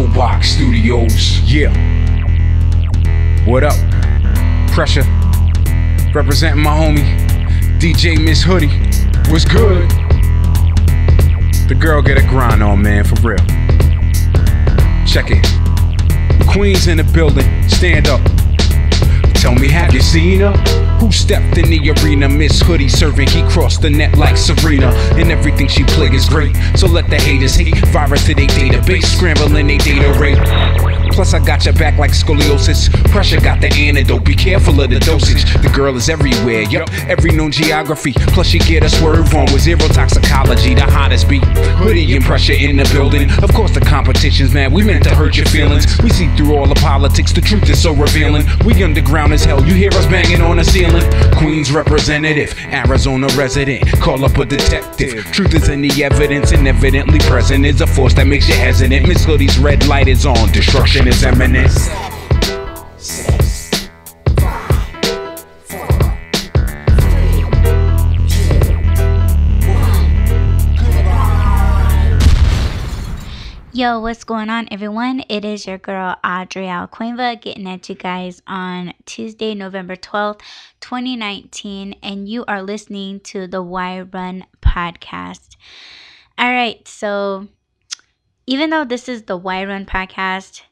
Showbox Studios. Yeah. What up? Pressure. Representing my homie, DJ Miss Hoodie. What's good? The girl get a grind on, man, for real. Check it. Queens in the building, stand up. Tell me, have you seen her? Who stepped in the arena? Miss Hoodie serving, he crossed the net like Serena. And everything she play is great. So let the haters hate. Virus to their database, scrambling their data rate. Plus, I got your back like scoliosis. Pressure got the antidote. Be careful of the dosage. The girl is everywhere, yup, every known geography. Plus, she get a swerve on with zero toxicology. The hottest beat. Hoodie and pressure in the building. Of course, the competition's mad. We meant to hurt your feelings. We see through all the politics. The truth is so revealing. We underground as hell. You hear us banging on the ceiling. Queens representative, Arizona resident. Call up a detective. Truth is in the evidence, and evidently present is a force that makes you hesitant. Miss Hoodie's red light is on. Destruction is imminent. Yo, what's going on, everyone? It is your girl Audrey Alquenva getting at you guys on Tuesday, November 12th, 2019, and you are listening to the Why Run podcast. All right, so even though this is the Why Run podcast,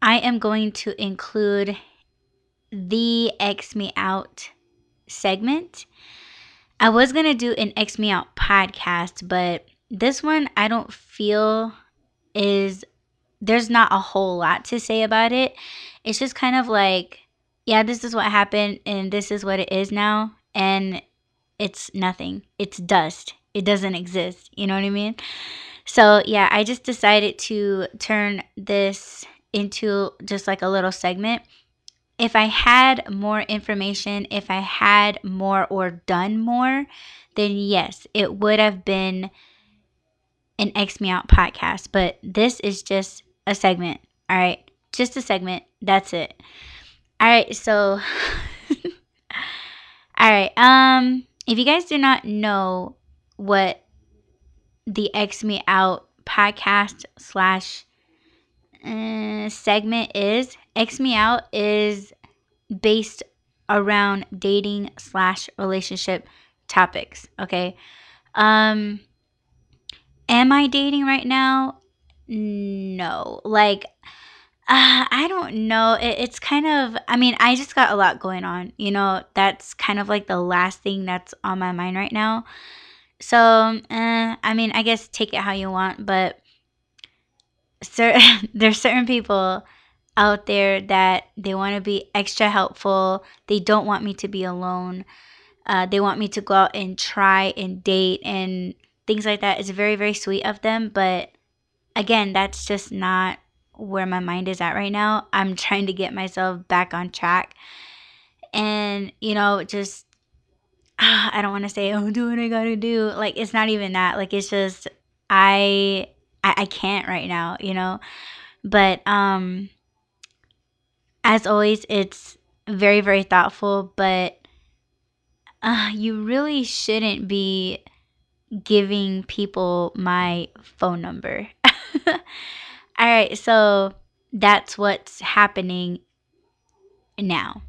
I am going to include the ExMeOut segment. I was going to do an ExMeOut podcast, but this one I don't feel is there's not a whole lot to say about it. It's just kind of like, yeah, this is what happened and this is what it is now. And it's nothing, it's dust. It doesn't exist. You know what I mean? So, yeah, I just decided to turn this into just like a little segment. If I had more information, if I had more or done more, then yes, it would have been an ExMeOut podcast, but this is just a segment. All right. Just a segment. That's it. All right. So, all right. Um, if you guys do not know what the ExMeOut podcast slash uh, segment is, ExMeOut is based around dating slash relationship topics. Okay. Um, Am I dating right now? No. Like, uh, I don't know. It, it's kind of, I mean, I just got a lot going on. You know, that's kind of like the last thing that's on my mind right now. So, uh, I mean, I guess take it how you want, but cer- there's certain people out there that they want to be extra helpful. They don't want me to be alone. Uh, they want me to go out and try and date and things like that. Is very very sweet of them but again that's just not where my mind is at right now. I'm trying to get myself back on track. And you know just i don't want to say oh do what i gotta do. Like it's not even that. Like it's just I, I i can't right now you know but um as always it's very very thoughtful but uh, you really shouldn't be giving people my phone number. All right, so that's what's happening now.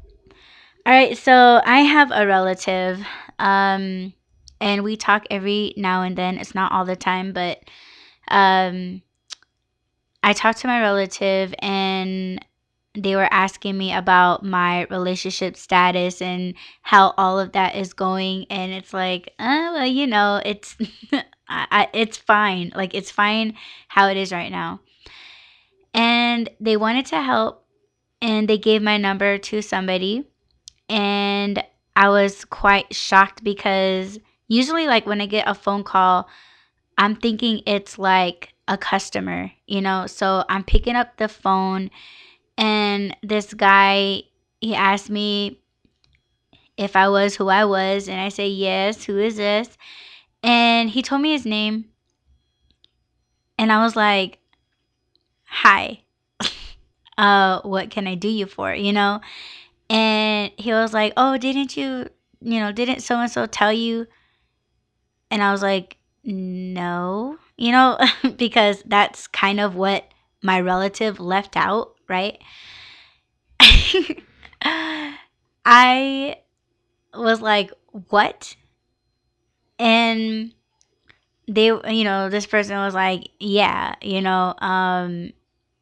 All right, so I have a relative, um, and we talk every now and then. It's not all the time, but um, I talked to my relative, and they were asking me about my relationship status and how all of that is going. And it's like uh, well you know it's I, it's fine. Like it's fine how it is right now. And they wanted to help and they gave my number to somebody. And i was quite shocked because usually like when i get a phone call i'm thinking it's like a customer you know so i'm picking up the phone and this guy, he asked me if I was who I was. And I say, yes, who is this? And he told me his name. And I was like, hi. uh, what can I do you for? You know? And he was like, oh, didn't you, you know, didn't so and so tell you? And I was like, no, you know, because that's kind of what my relative left out, right? I was like, "What?" And they, you know, this person was like, "Yeah, you know, um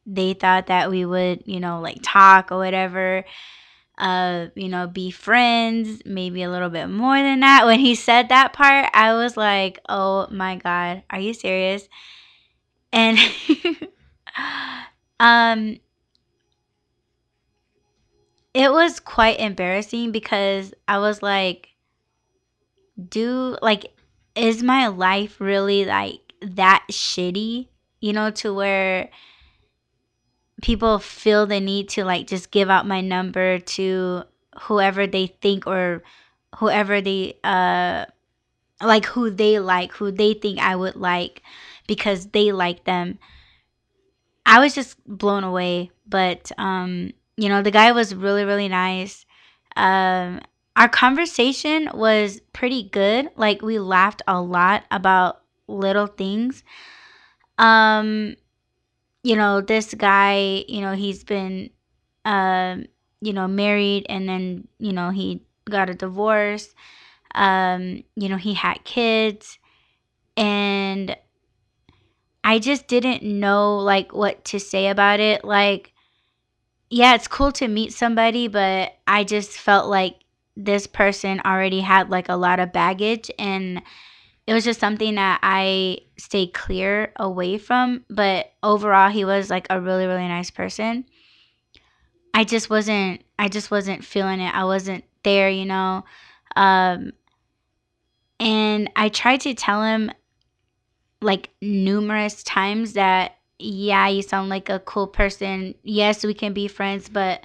they thought that we would, you know, like talk or whatever." Uh, you know, be friends, maybe a little bit more than that. When he said that part, I was like, oh my God, are you serious? And, um, it was quite embarrassing because I was like, do, like, is my life really like that shitty? You know, to where people feel the need to like just give out my number to whoever they think or whoever they uh like who they like who they think I would like because they like them. I was just blown away but um you know the guy was really really nice. Um our conversation was pretty good. Like we laughed a lot about little things. Um you know, this guy, you know, he's been, um, you know, married and then, you know, he got a divorce. Um, you know, he had kids and I just didn't know like what to say about it. Like, yeah, it's cool to meet somebody, but I just felt like this person already had like a lot of baggage and it was just something that I stayed clear away from. But overall, he was like a really, really nice person. I just wasn't, I just wasn't feeling it. I wasn't there, you know. Um, and I tried to tell him like numerous times that, yeah, you sound like a cool person. Yes, we can be friends, but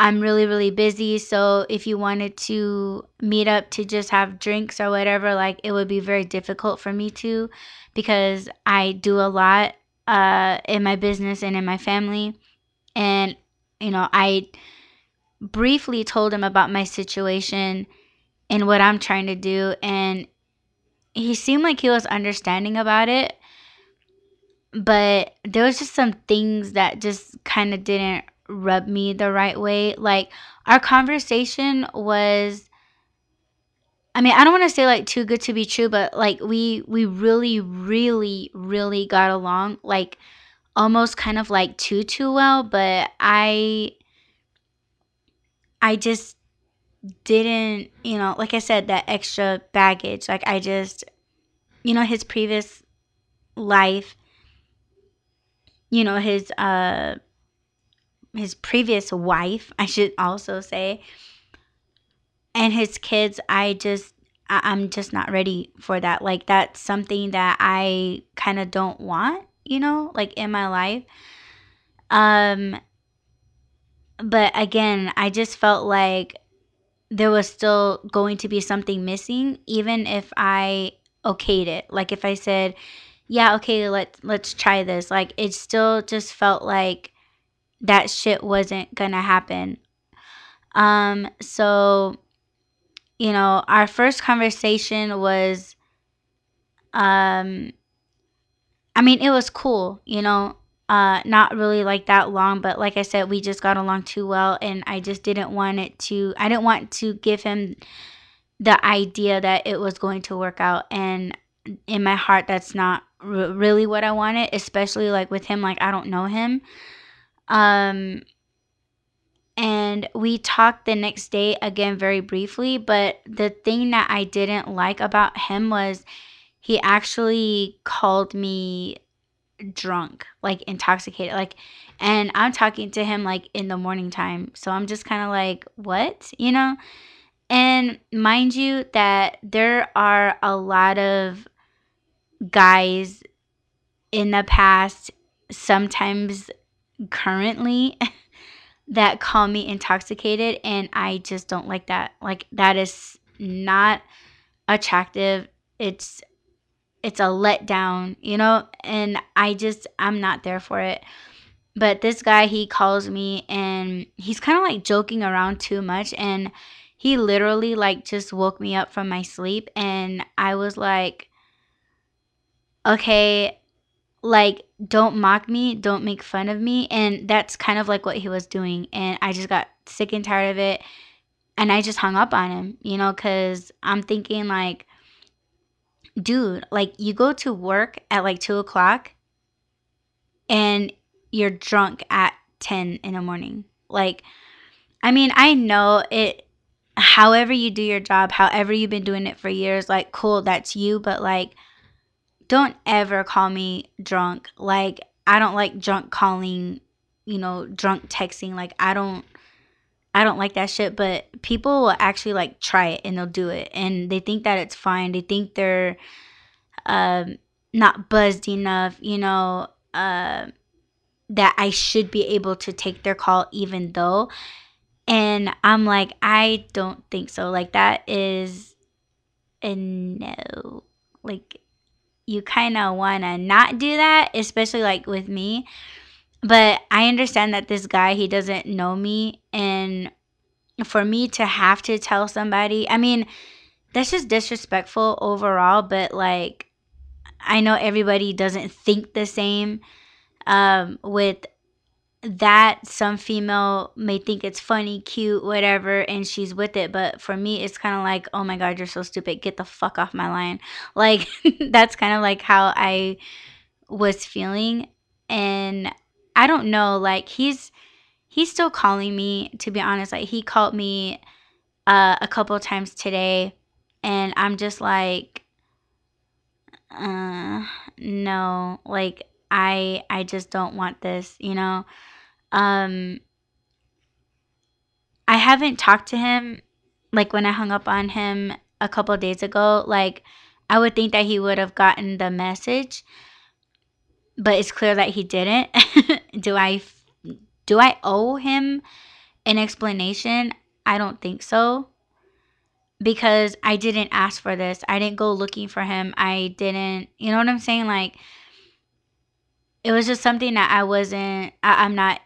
I'm really, really busy. So if you wanted to meet up to just have drinks or whatever, like it would be very difficult for me to because I do a lot uh, in my business and in my family. And, you know, I briefly told him about my situation and what I'm trying to do. And he seemed like he was understanding about it. But there was just some things that just kind of didn't rub me the right way. Like our conversation was I mean, I don't want to say like too good to be true, but like we we really really really got along like almost kind of like too too well, but I I just didn't, you know, like I said that extra baggage. Like I just you know his previous life you know his uh his previous wife, I should also say, and his kids, I just I'm just not ready for that. Like that's something that I kind of don't want, you know, like in my life. Um but again, I just felt like there was still going to be something missing even if I okayed it. Like if I said, "Yeah, okay, let's let's try this." Like it still just felt like that shit wasn't gonna happen. Um, so, you know, our first conversation was, um, I mean, it was cool, you know, uh, not really like that long, but like I said, we just got along too well, and I just didn't want it to, I didn't want to give him the idea that it was going to work out, and in my heart, that's not r- really what I wanted, especially like with him, like I don't know him. Um, and we talked the next day again very briefly, but the thing that I didn't like about him was he actually called me drunk, like intoxicated, like and I'm talking to him like in the morning time. So I'm just kind of like, "What?" you know? And mind you that there are a lot of guys in the past sometimes currently that call me intoxicated and I just don't like that. Like that is not attractive. It's it's a letdown, you know? And I just I'm not there for it. But this guy he calls me and he's kind of like joking around too much and he literally like just woke me up from my sleep and I was like okay, like don't mock me don't make fun of me. And that's kind of like what he was doing. And i just got sick and tired of it. And i just hung up on him you know because i'm thinking like dude like you go to work at like two o'clock and you're drunk at 10 in the morning. Like i mean i know it however you do your job however you've been doing it for years like cool that's you. But like don't ever call me drunk. Like, I don't like drunk calling, you know, drunk texting. Like, I don't. I don't like that shit, but people will actually like try it and they'll do it and they think that it's fine. They think they're um not buzzed enough, you know, uh, that I should be able to take their call even though. And I'm like, I don't think so. Like that is a no. Like you kind of want to not do that, especially like with me. But I understand that this guy, he doesn't know me. And for me to have to tell somebody, I mean, that's just disrespectful overall. But like, I know everybody doesn't think the same um, with that some female may think it's funny, cute, whatever, and she's with it. But for me, it's kind of like, oh my God, you're so stupid. Get the fuck off my line. Like, that's kind of like how I was feeling. And I don't know, like, he's. He's still calling me, to be honest. Like, he called me uh, a couple times today, and I'm just like, uh, no. Like, I I just don't want this, you know. Um I haven't talked to him like when I hung up on him a couple days ago, like I would think that he would have gotten the message, but it's clear that he didn't. do I do I owe him an explanation? I don't think so. Because I didn't ask for this. I didn't go looking for him. I didn't, you know what I'm saying? Like it was just something that I wasn't I, I'm not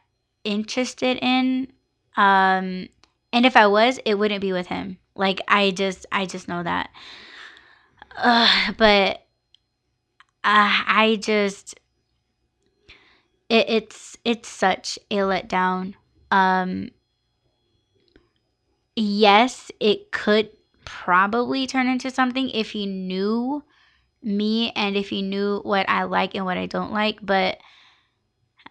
interested in. Um, and if I was, it wouldn't be with him. Like I just, I just know that. But uh, I just, it, it's it's such a letdown. Um, yes, it could probably turn into something if he knew me and if he knew what I like and what I don't like, but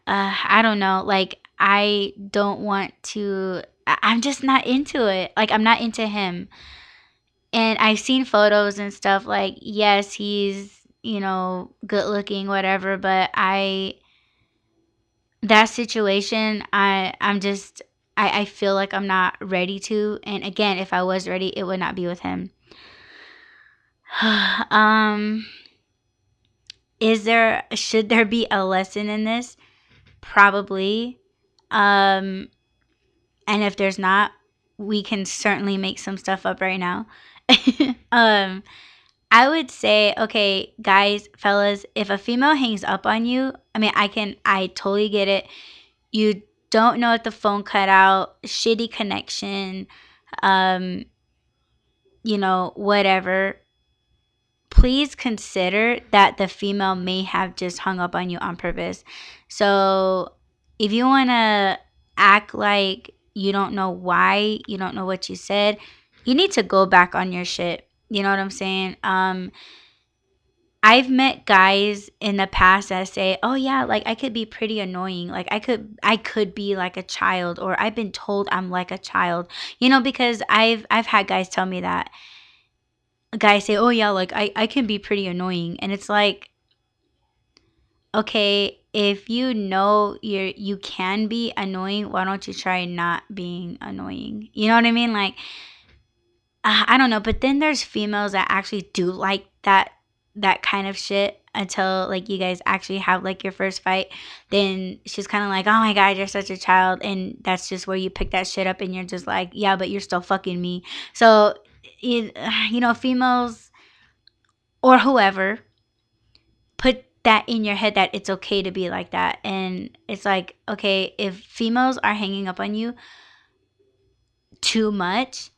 uh, I don't know. Like I don't want to I'm just not into it. Like I'm not into him. And I've seen photos and stuff like yes, he's, you know, good looking whatever, but I that situation, I I'm just I I feel like I'm not ready to and again, if I was ready, it would not be with him. um is there should there be a lesson in this? Probably. Um, and if there's not, we can certainly make some stuff up right now. um, I would say, okay, guys, fellas, if a female hangs up on you, I mean, I can, I totally get it. You don't know if the phone cut out, shitty connection, um, you know, whatever. Please consider that the female may have just hung up on you on purpose. So if you want to act like you don't know why, you don't know what you said, you need to go back on your shit. You know what I'm saying? Um I've met guys in the past that say, "Oh yeah, like I could be pretty annoying. Like I could I could be like a child or I've been told I'm like a child." You know, because I've I've had guys tell me that. Guys say, "Oh yeah, like I I can be pretty annoying." And it's like okay, if you know you're you can be annoying, why don't you try not being annoying? You know what I mean? Like uh, I don't know, but then there's females that actually do like that that kind of shit until like you guys actually have like your first fight then she's kind of like oh my god you're such a child and that's just where you pick that shit up and you're just like yeah but you're still fucking me so you, know females or whoever put that in your head that it's okay to be like that. And it's like, okay, if females are hanging up on you too much,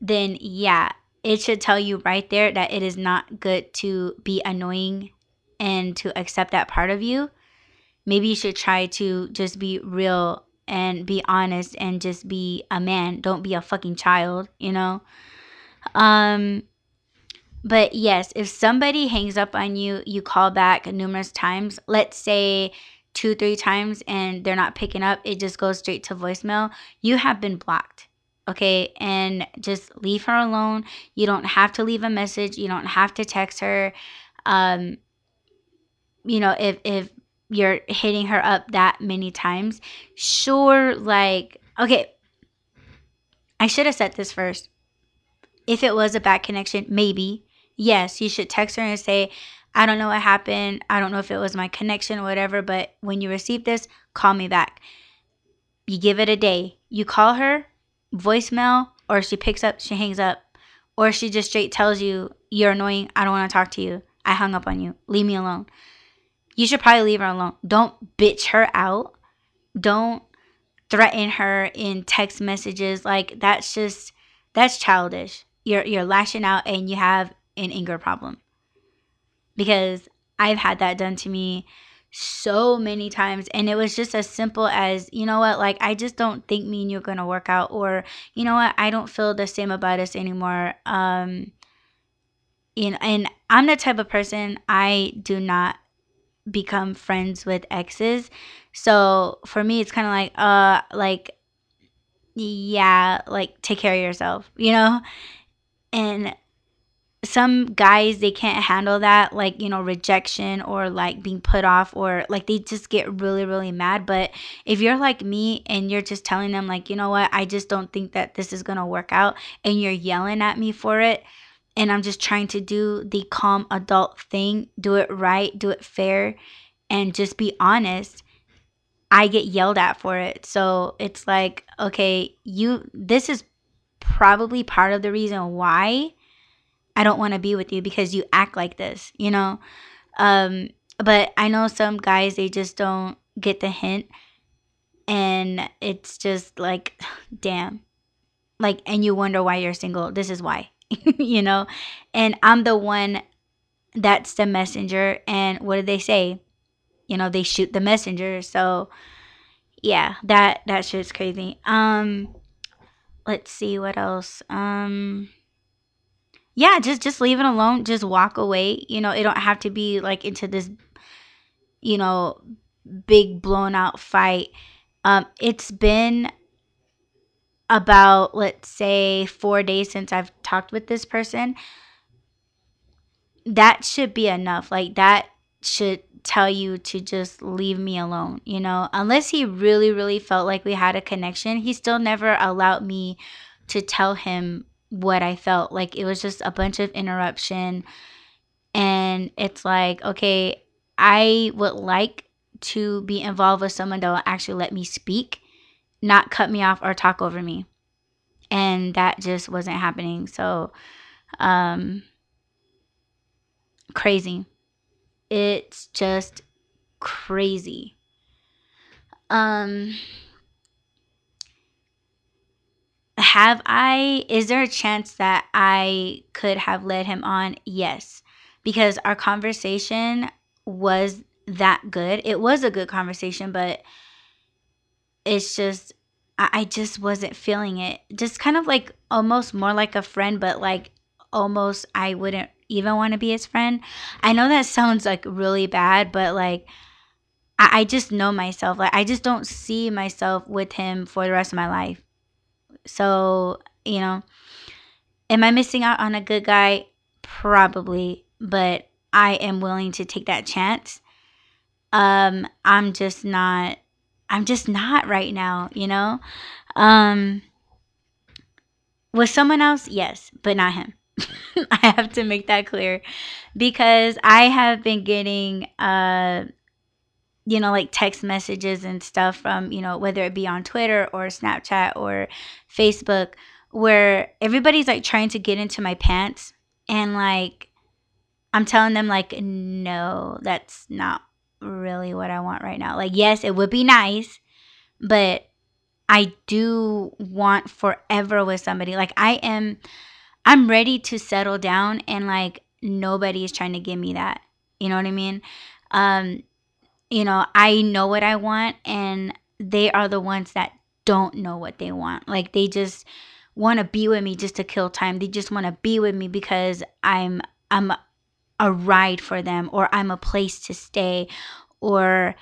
then yeah, it should tell you right there that it is not good to be annoying and to accept that part of you, maybe you should try to just be real and be honest and just be a man. Don't be a fucking child, you know? Um but yes, if somebody hangs up on you, you call back numerous times. Let's say two, three times and they're not picking up, it just goes straight to voicemail. You have been blocked. Okay. And just leave her alone. You don't have to leave a message. You don't have to text her. Um, you know, if, if you're hitting her up that many times, sure, like, okay, I should have said this first. If it was a bad connection, maybe yes, you should text her and say, I don't know what happened. I don't know if it was my connection or whatever, but when you receive this, call me back. You give it a day. You call her, voicemail, or she picks up, she hangs up, or she just straight tells you, You're annoying. I don't want to talk to you. I hung up on you. Leave me alone. You should probably leave her alone. Don't bitch her out. Don't threaten her in text messages. Like that's just that's childish. You're you're lashing out and you have an anger problem. Because I've had that done to me so many times and it was just as simple as you know what like i just don't think me and you're gonna work out or you know what i don't feel the same about us anymore um you know and i'm the type of person i do not become friends with exes so for me it's kind of like uh like yeah like take care of yourself you know and some guys they can't handle that like you know rejection or like being put off or like they just get really really mad. But if you're like me and you're just telling them like you know what? I just don't think that this is going to work out and you're yelling at me for it and i'm just trying to do the calm adult thing do it right do it fair and just be honest i get yelled at for it. So it's like okay you this is probably part of the reason why I don't want to be with you because you act like this, you know? Um, but I know some guys, they just don't get the hint. And it's just like, damn. Like, and you wonder why you're single. This is why, you know? And I'm the one that's the messenger. And what do they say? You know, they shoot the messenger. So, yeah, that that shit's crazy. Um, let's see what else. Um, yeah, just just leave it alone. Just walk away. You know, it don't have to be like into this, you know, big blown out fight. Um, it's been about let's say four days since I've talked with this person. That should be enough. Like that should tell you to just leave me alone, you know? Unless he really, really felt like we had a connection, he still never allowed me to tell him what I felt. Like it was just a bunch of interruption. And it's like, okay, I would like to be involved with someone that will actually let me speak, not cut me off or talk over me. And that just wasn't happening. So, um, crazy. It's just crazy. Um, have I, is there a chance that I could have led him on? Yes. Because our conversation was that good. It was a good conversation, but it's just, I just wasn't feeling it. Just kind of like almost more like a friend, but like almost I wouldn't even want to be his friend. I know that sounds like really bad, but like, I, I just know myself. Like, I just don't see myself with him for the rest of my life. So, you know, am I missing out on a good guy? Probably, but I am willing to take that chance. Um, I'm just not I'm just not right now, you know? Um with someone else, yes, but not him. I have to make that clear because I have been getting uh you know, like text messages and stuff from, you know, whether it be on Twitter or Snapchat or Facebook, where everybody's like trying to get into my pants. And like, I'm telling them, like, no, that's not really what I want right now. Like, yes, it would be nice, but I do want forever with somebody. Like, I am, I'm ready to settle down and like, nobody is trying to give me that You know what I mean? Um, you know, I know what I want, and they are the ones that don't know what they want. Like they just want to be with me just to kill time. They just want to be with me because I'm I'm a ride for them or I'm a place to stay or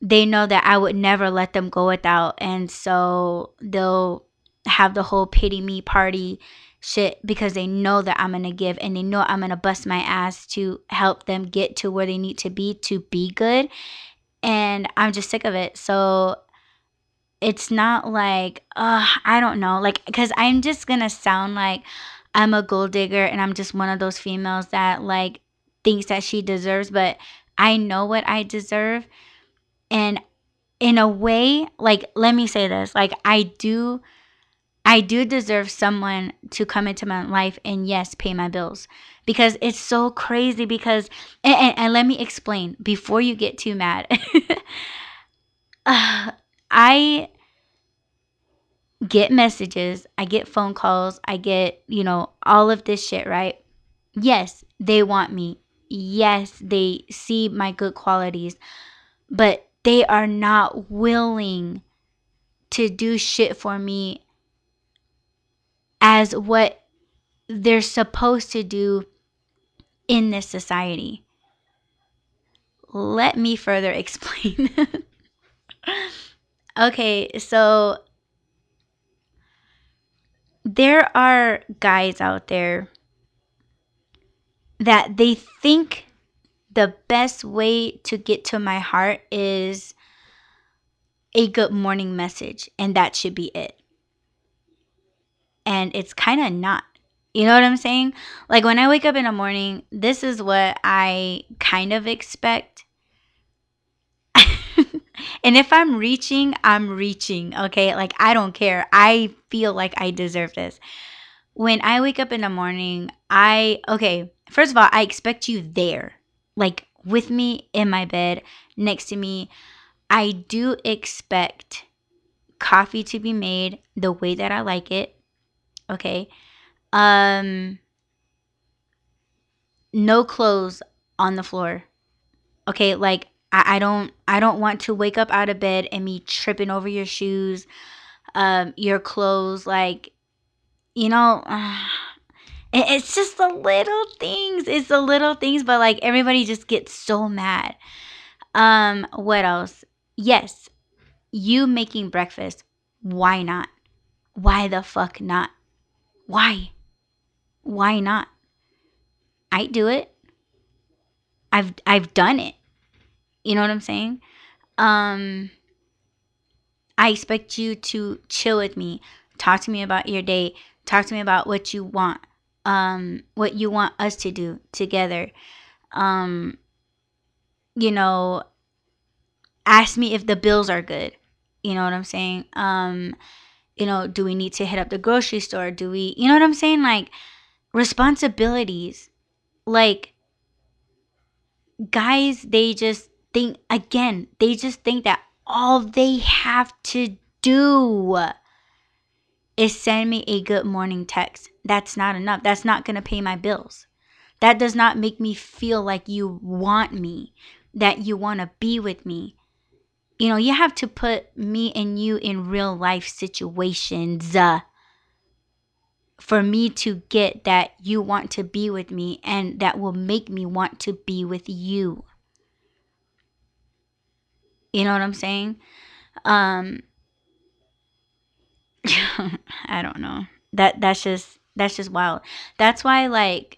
they know that I would never let them go without and so they'll have the whole pity me party shit because they know that I'm going to give and they know I'm going to bust my ass to help them get to where they need to be to be good and I'm just sick of it. So it's not like, uh, I don't know, like, because I'm just gonna sound like I'm a gold digger and I'm just one of those females that like thinks that she deserves, but I know what I deserve. And in a way, like, let me say this, like, I do. I do deserve someone to come into my life and yes, pay my bills because it's so crazy. Because, and, and, and let me explain before you get too mad. uh, I get messages, I get phone calls, I get, you know, all of this shit, right? Yes, they want me. Yes, they see my good qualities, but they are not willing to do shit for me as what they're supposed to do in this society. Let me further explain. okay, so there are guys out there that they think the best way to get to my heart is a good morning message and that should be it. And it's kind of not. You know what I'm saying? Like when I wake up in the morning, this is what I kind of expect. and if I'm reaching, I'm reaching, okay? Like I don't care. I feel like I deserve this. When I wake up in the morning, I okay, first of all, I expect you there. Like with me in my bed, next to me. I do expect coffee to be made the way that I like it. Okay? Um no clothes on the floor. Okay, like I, I don't I don't want to wake up out of bed and me tripping over your shoes, um, your clothes, like you know, uh, it's just the little things. It's the little things, but like everybody just gets so mad. Um, what else? Yes, you making breakfast. Why not? Why the fuck not? Why? Why not? I do it. I've I've done it. You know what I'm saying? Um I expect you to chill with me, talk to me about your day, talk to me about what you want, um what you want us to do together. Um you know, ask me if the bills are good. You know what I'm saying? Um you know, do we need to hit up the grocery store? Do we, you know what I'm saying? Like responsibilities. Like guys, they just think again, they just think that all they have to do is send me a good morning text. That's not enough. That's not going to pay my bills. That does not make me feel like you want me, that you want to be with me. You know, you have to put me and you in real life situations uh, for me to get that you want to be with me and that will make me want to be with you. You know what I'm saying? Um I don't know. That that's just that's just wild. That's why like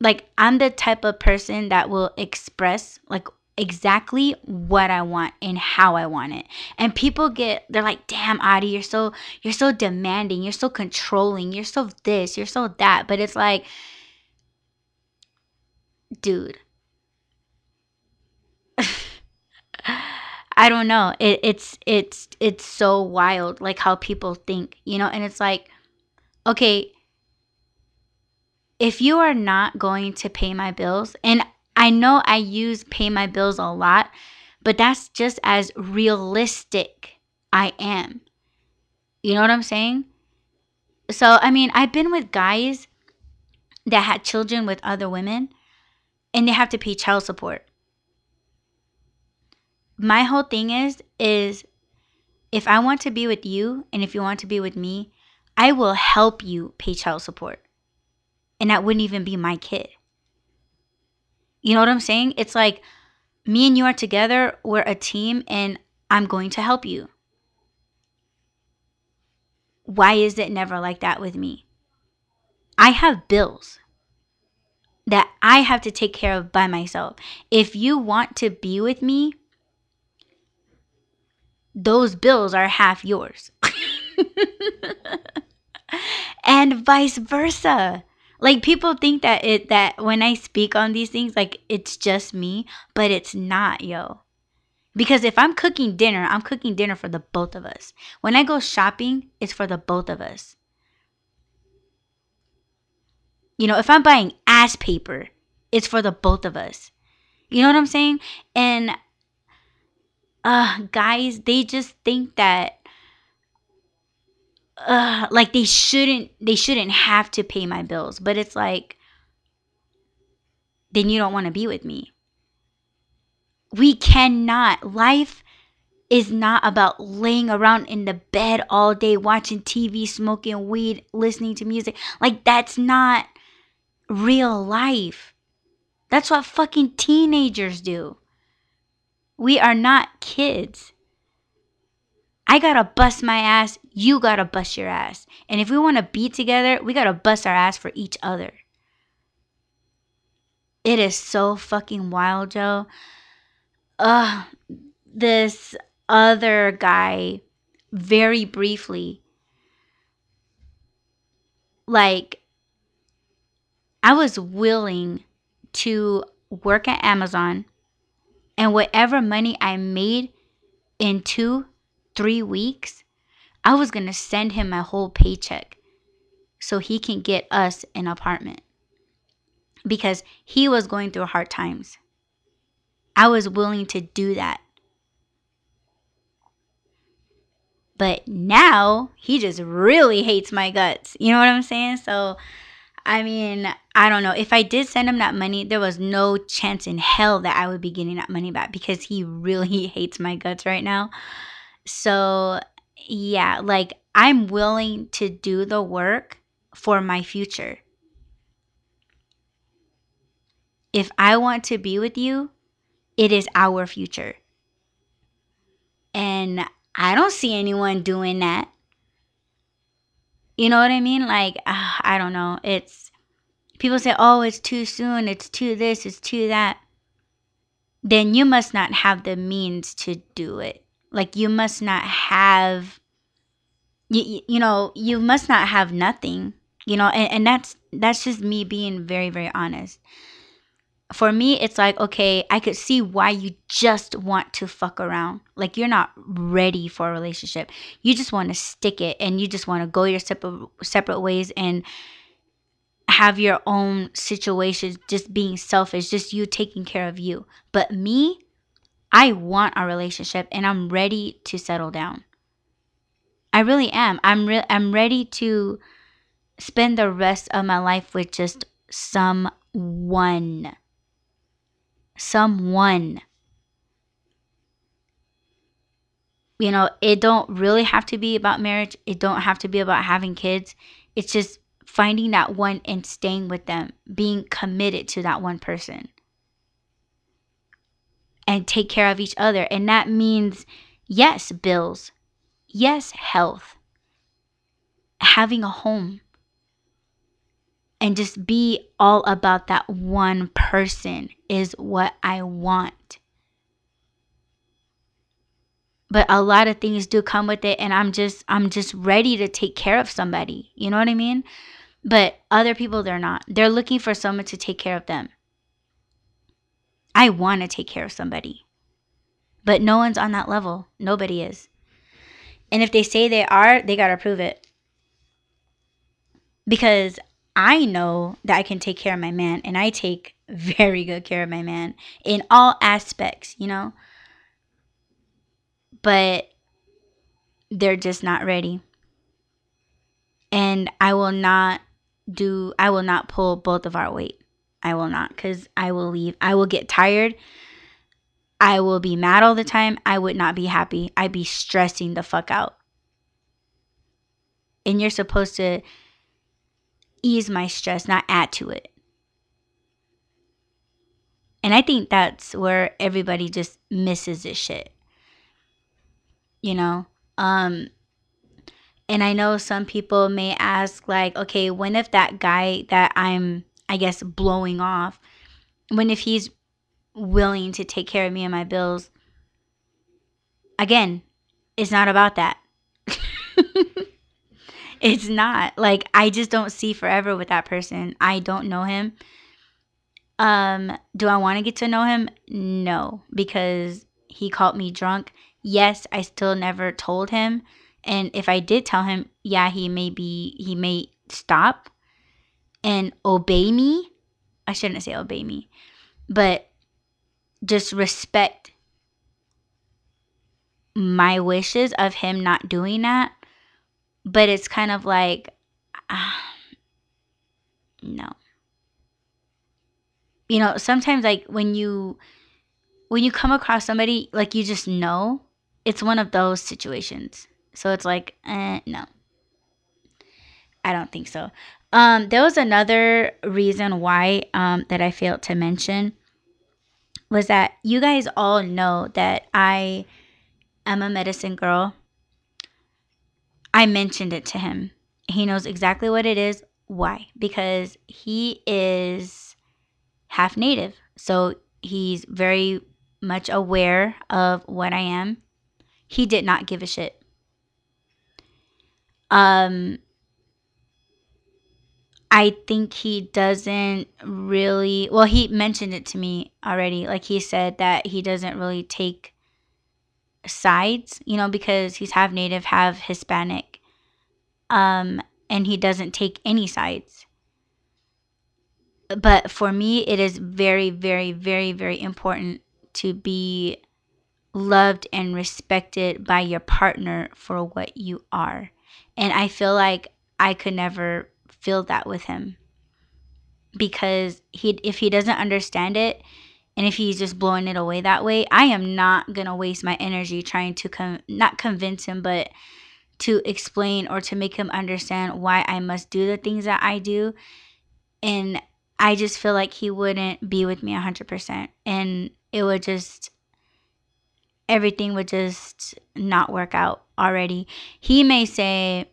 like I'm the type of person that will express like exactly what I want and how I want it. And people get they're like, "Damn, Audie, you're so you're so demanding, you're so controlling, you're so this, you're so that." But it's like dude, I don't know. It, it's it's it's so wild, like how people think, you know. And it's like, okay, if you are not going to pay my bills, and I know I use pay my bills a lot, but that's just as realistic I am. You know what I'm saying? So I mean, I've been with guys that had children with other women and they have to pay child support. My whole thing is is if I want to be with you and if you want to be with me, I will help you pay child support. And that wouldn't even be my kid. You know what I'm saying? It's like me and you are together, we're a team, and I'm going to help you. Why is it never like that with me? I have bills that I have to take care of by myself. If you want to be with me, those bills are half yours. and vice versa. Like people think that it that when I speak on these things like it's just me, but it's not, yo. Because if I'm cooking dinner, I'm cooking dinner for the both of us. When I go shopping, it's for the both of us. You know, if I'm buying ass paper, it's for the both of us. You know what I'm saying? And uh guys, they just think that uh like they shouldn't they shouldn't have to pay my bills, but it's like then you don't want to be with me. We cannot. Life is not about laying around in the bed all day watching TV, smoking weed, listening to music. Like that's not real life. That's what fucking teenagers do. We are not kids. I gotta bust my ass, you gotta bust your ass. And if we wanna be together, we gotta bust our ass for each other. It is so fucking wild, Joe. Ugh, this other guy, very briefly, like, I was willing to work at Amazon and whatever money I made in two, three weeks, I was going to send him my whole paycheck so he can get us an apartment because he was going through hard times. I was willing to do that. But now he just really hates my guts. You know what I'm saying? So I mean, I don't know. If I did send him that money, there was no chance in hell that I would be getting that money back because he really hates my guts right now. So, yeah, like I'm willing to do the work for my future. If I want to be with you, it is our future. And I don't see anyone doing that. You know what I mean? Like, uh, I don't know. It's people say, oh, it's too soon, it's too this, it's too that. Then you must not have the means to do it. Like, you must not have, you, you know, you must not have nothing, you know, and, and that's, that's just me being very, very honest for me, it's like, okay, I could see why you just want to fuck around. Like, you're not ready for a relationship. You just want to stick it and you just want to go your separate, separate ways and have your own situations, just being selfish, just you taking care of you. But me, I want a relationship and I'm ready to settle down. I really am. I'm re- I'm ready to spend the rest of my life with just someone someone. You know, it don't really have to be about marriage. It don't have to be about having kids. It's just finding that one and staying with them, being committed to that one person. And take care of each other. And that means yes, bills. Yes, health. Having a home and just be all about that one person is what I want. But a lot of things do come with it and I'm just I'm just ready to take care of somebody. You know what I mean? But other people they're not. They're looking for someone to take care of them. I want to take care of somebody. But no one's on that level. Nobody is. And if they say they are, they got to prove it. Because I know that I can take care of my man, and I take very good care of my man in all aspects, you know? But they're just not ready. And I will not do, I will not pull both of our weight. I will not because I will leave. I will get tired. I will be mad all the time. I would not be happy. I'd be stressing the fuck out. And you're supposed to ease my stress, not add to it. And I think that's where everybody just misses this shit. You know? Um and I know some people may ask like, okay, when if that guy that I'm I guess blowing off, when if he's willing to take care of me and my bills, again, it's not about that. it's not. Like I just don't see forever with that person. I don't know him. Um, do I want to get to know him? No, because he called me drunk. Yes, I still never told him. And if I did tell him, yeah, he may be he may stop and obey me. I shouldn't say obey me, but just respect my wishes of him not doing that. But it's kind of like, uh, no. You know, sometimes like when you when you come across somebody like you just know, it's one of those situations. So it's like, eh, no. I don't think so. Um, there was another reason why um, that I failed to mention was that you guys all know that I am a medicine girl. I mentioned it to him. He knows exactly what it is. Why? Because he is half native. So he's very much aware of what I am. He did not give a shit. Um I think he doesn't really well he mentioned it to me already. Like he said that he doesn't really take sides, you know, because he's half native, half Hispanic. Um and he doesn't take any sides. But for me it is very very very very important to be loved and respected by your partner for what you are. And I feel like I could never feel that with him. Because he if he doesn't understand it and if he's just blowing it away that way i am not going to waste my energy trying to com- not convince him but to explain or to make him understand why i must do the things that i do. And i just feel like he wouldn't be with me 100% and it would just everything would just not work out already. He may say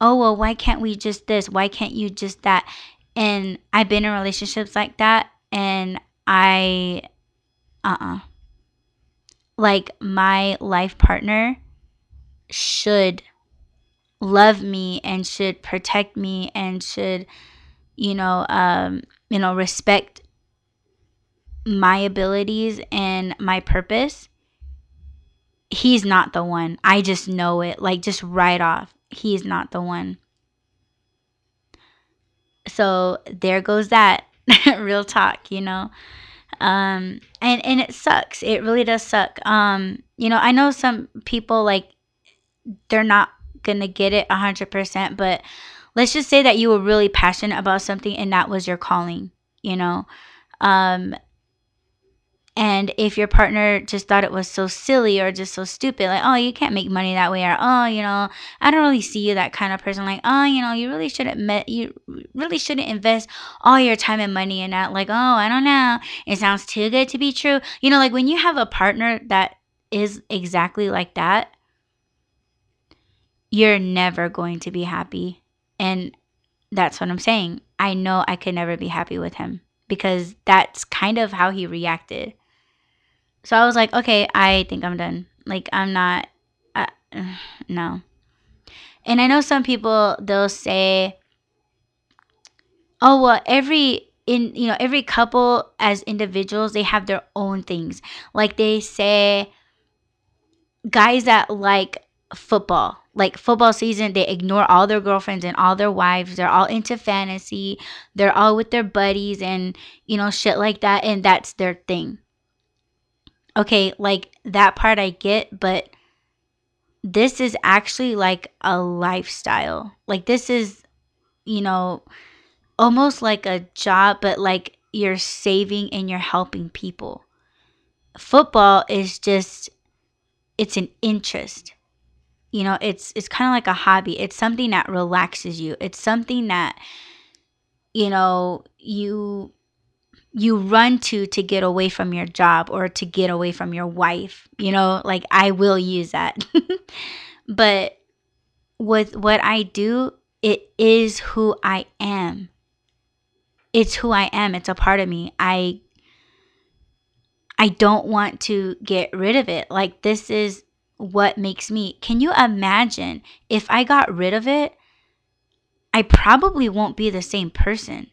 oh well why can't we just this? Why can't you just that? And i've been in relationships like that and i uh-uh. Like my life partner should love me and should protect me and should you know um you know respect my abilities and my purpose. He's not the one. I just know it like just right off he's not the one. So there goes that real talk, you know. Um and and it sucks. It really does suck. Um you know, I know some people like they're not to get it 100%, but let's just say that you were really passionate about something and that was your calling, you know. Um and if your partner just thought it was so silly or just so stupid, like, oh, you can't make money that way, or oh, you know, I don't really see you that kind of person. Like, oh, you know, you really shouldn't you really shouldn't invest all your time and money in that. Like, oh, I don't know, it sounds too good to be true. You know, like when you have a partner that is exactly like that, you're never going to be happy. And that's what I'm saying. I know I could never be happy with him because that's kind of how he reacted. So I was like, okay, I think I'm done. Like, I'm not, uh, no. And I know some people, they'll say, oh, well, every, in, you know, every couple as individuals, they have their own things. Like they say, guys that like football, like football season, they ignore all their girlfriends and all their wives. They're all into fantasy. They're all with their buddies and, you know, shit like that. And that's their thing okay, like that part I get, but this is actually like a lifestyle. Like this is, you know, almost like a job, but like you're saving and you're helping people. Football is just it's an interest. You know, it's it's kind of like a hobby. It's something that relaxes you. It's something that you know, you you run to to get away from your job or to get away from your wife. You know, like I will use that. but with what I do, it is who I am. It's who I am. It's a part of me. I I don't want to get rid of it. Like this is what makes me. Can you imagine if I got rid of it? I probably won't be the same person.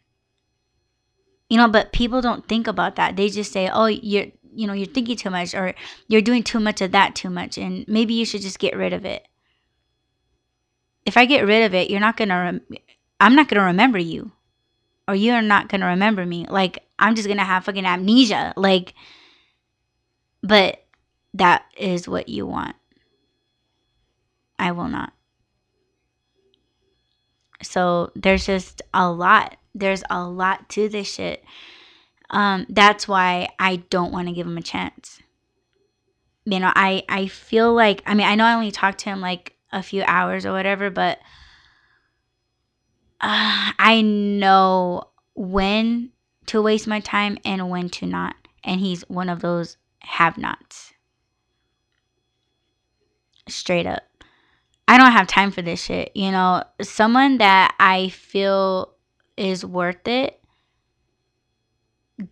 You know, but people don't think about that. They just say, "Oh, you're you know, you're thinking too much or you're doing too much of that too much and maybe you should just get rid of it." If I get rid of it, you're not to rem- I'm not to remember you. Or you're not to remember me. Like I'm just to have fucking amnesia. Like but that is what you want. I will not. So there's just a lot. There's a lot to this shit. Um, that's why I don't want to give him a chance. You know, I I feel like I mean I know I only talked to him like a few hours or whatever, but uh, I know when to waste my time and when to not, and he's one of those have nots. Straight up. I don't have time for this shit. You know, someone that I feel is worth it,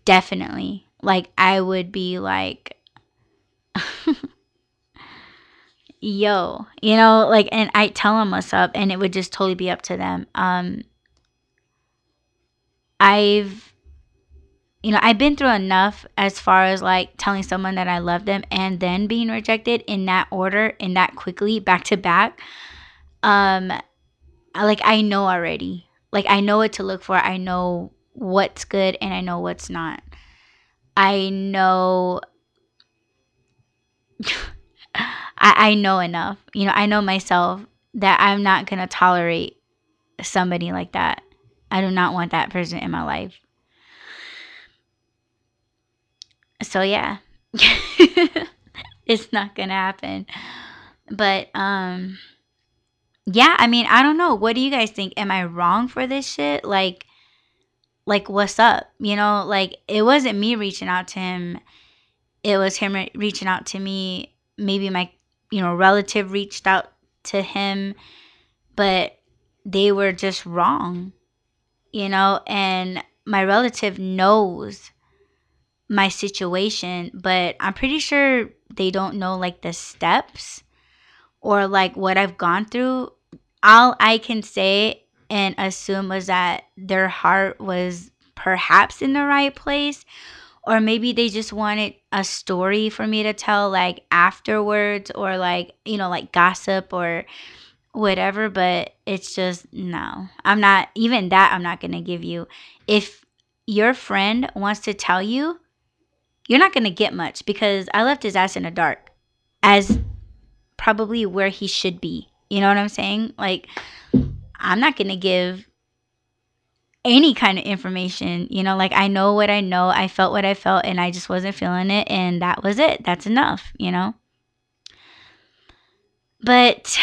definitely. Like, I would be like, yo, you know, like, and I tell them what's up, and it would just totally be up to them. Um, I've you know, I've been through enough as far as like telling someone that I love them and then being rejected in that order, in that quickly, back to back. Um, like I know already. Like I know what to look for. I know what's good and I know what's not. I know. I, I know enough. You know, I know myself that I'm not gonna tolerate somebody like that. I do not want that person in my life. so yeah it's not gonna happen but um yeah i mean i don't know. What do you guys think? Am i wrong for this shit? Like like what's up? You know like it wasn't me reaching out to him. It was him re- reaching out to me. Maybe my you know relative reached out to him but they were just wrong you know? And my relative knows my situation, but I'm pretty sure they don't know like the steps or like what I've gone through. All I can say and assume was that their heart was perhaps in the right place or maybe they just wanted a story for me to tell like afterwards or like you know like gossip or whatever but it's just no i'm not even that i'm not going to give you if your friend wants to tell you you're not going to get much because I left his ass in the dark as probably where he should be. You know what I'm saying? Like, I'm not going to give any kind of information. You know, like I know what I know, I felt what I felt, and I just wasn't feeling it, and that was it. That's enough, you know? But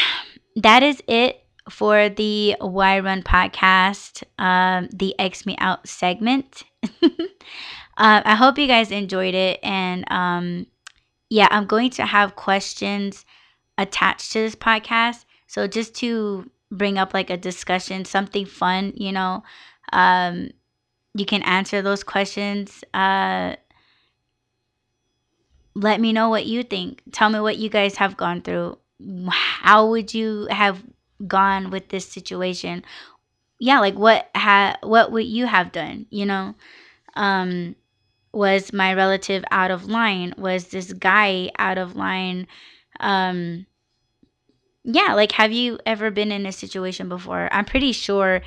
that is it for the Why Run podcast, um, the ExMeOut segment. Uh, I hope you guys enjoyed it. And um, yeah, I'm going to have questions attached to this podcast. So just to bring up like a discussion, something fun, you know, um, you can answer those questions. Uh, let me know what you think. Tell me what you guys have gone through. How would you have gone with this situation? Yeah, like what ha what would you have done, you know? Um was my relative out of line? Was this guy out of line? Um, yeah, like, have you ever been in a situation before? I'm pretty sure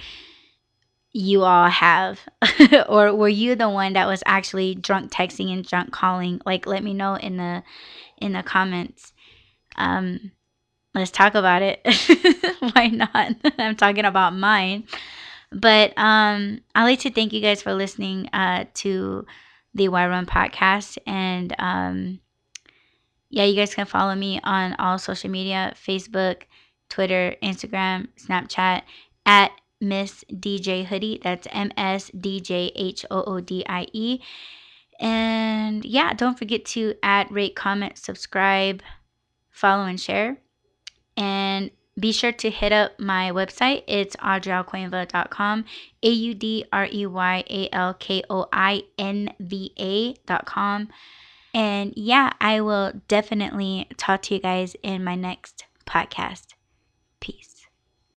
you all have. or were you the one that was actually drunk texting and drunk calling? Like, let me know in the in the comments. Um, let's talk about it. Why not? I'm talking about mine. But um, I'd like to thank you guys for listening uh, to the Why Run podcast. And um, yeah, you guys can follow me on all social media Facebook, Twitter, Instagram, Snapchat at Miss DJ Hoodie. That's M S D J H O O D I E. And yeah, don't forget to add, rate, comment, subscribe, follow, and share. And be sure to hit up my website. It's audreyalkoinva.com, A U D R E Y A L K O I N V A.com. And yeah, I will definitely talk to you guys in my next podcast. Peace.